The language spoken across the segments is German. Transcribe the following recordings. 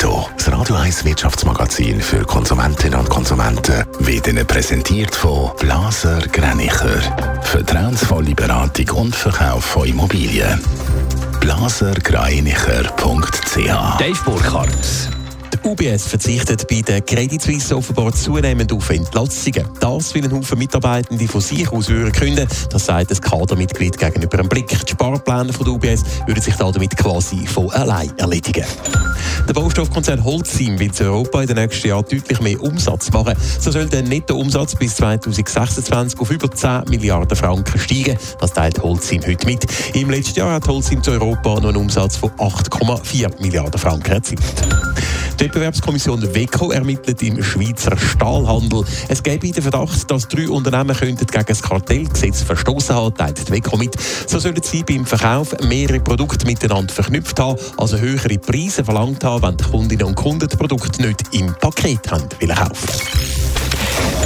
Netto, das Radio 1 Wirtschaftsmagazin für Konsumentinnen und Konsumenten, wird Ihnen präsentiert von Blaser Greinicher. Vertrauensvolle Beratung und Verkauf von Immobilien. blasergreinicher.ch Dave Burkhardt. UBS verzichtet bei der Credit Suisse offenbar zunehmend auf Entlassungen. Das will ein Haufen Mitarbeitende von sich aus würden künden. Das sagt ein Kadermitglied gegenüber einem Blick. Die Sparpläne von der UBS würden sich damit quasi von allein erledigen. Der Baustoffkonzern Holcim will in Europa in den nächsten Jahren deutlich mehr Umsatz machen. So soll der Nettoumsatz bis 2026 auf über 10 Milliarden Franken steigen. Das teilt Holcim heute mit. Im letzten Jahr hat Holcim zu Europa noch einen Umsatz von 8,4 Milliarden Franken erzielt. Die Wettbewerbskommission WECO ermittelt im Schweizer Stahlhandel. Es gäbe den Verdacht, dass drei Unternehmen könnten gegen das Kartellgesetz verstoßen haben, teilt die WECO mit. So sollen sie beim Verkauf mehrere Produkte miteinander verknüpft haben, also höhere Preise verlangt haben, wenn die Kundinnen und Kunden das Produkt nicht im Paket haben wollen kaufen.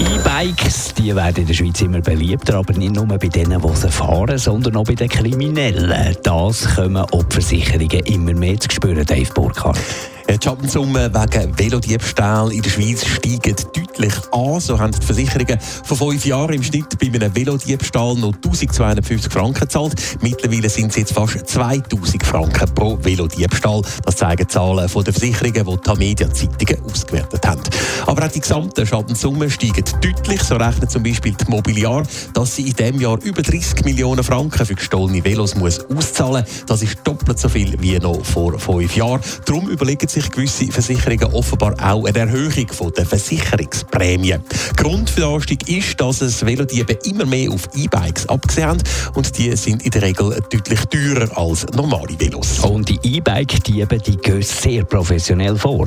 E-Bikes die werden in der Schweiz immer beliebter, aber nicht nur bei denen, die sie fahren, sondern auch bei den Kriminellen. Das kommen auch die Versicherungen immer mehr zu spüren, Dave Burkhardt. Die Schadenssummen wegen Velodiebstahl in der Schweiz steigen deutlich an. So haben die Versicherungen vor fünf Jahren im Schnitt bei einem Velodiebstahl noch 1250 Franken gezahlt. Mittlerweile sind es jetzt fast 2000 Franken pro Velodiebstahl. Das zeigen Zahlen von der Versicherungen, die die Media-Zeitungen ausgewertet haben. Aber auch die gesamten Schadenssummen steigen deutlich. So rechnet zum Beispiel die Mobiliar, dass sie in diesem Jahr über 30 Millionen Franken für gestohlene Velos muss auszahlen muss. Das ist doppelt so viel wie noch vor fünf Jahren. Darum überlegen sich gewisse Versicherungen offenbar auch eine Erhöhung der Versicherungsprämie. Grund für den Anstieg ist, dass es Velodiebe immer mehr auf E-Bikes abgesehen haben und die sind in der Regel deutlich teurer als normale Velos. Und die E-Bike-Diebe, die gehen sehr professionell vor.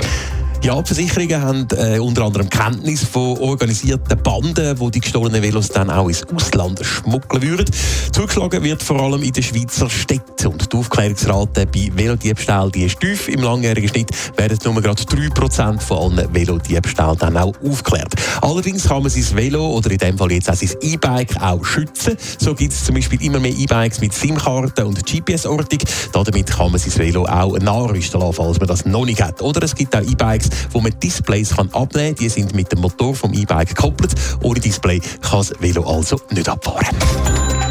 Ja, die Versicherungen haben äh, unter anderem Kenntnis von organisierten Banden, die die gestohlenen Velos dann auch ins Ausland schmuggeln würden. Zugeschlagen wird vor allem in den Schweizer Städten. Und die Aufklärungsrate bei Velodiebstahl die ist tief. Im langjährigen Schnitt werden nur gerade 3% von allen Velodiebstählen dann auch aufgeklärt. Allerdings kann man sein Velo oder in dem Fall jetzt auch sein E-Bike auch schützen. So gibt es zum Beispiel immer mehr E-Bikes mit SIM-Karten und GPS-Ortung. Damit kann man sein Velo auch nachrüsten lassen, falls man das noch nicht hat. Oder es gibt auch E-Bikes, E-Bikes, wo man Displays kann abnehmen kann. Die sind mit dem Motor vom E-Bike gekoppelt. Ohne Display kann das Velo also nicht abfahren.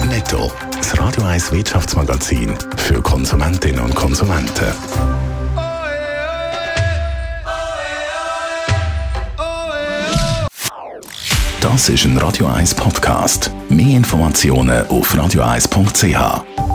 Netto, das Radio 1 Wirtschaftsmagazin für Konsumentinnen und Konsumenten. Das ist ein Radio 1 Podcast. Mehr Informationen auf radio1.ch.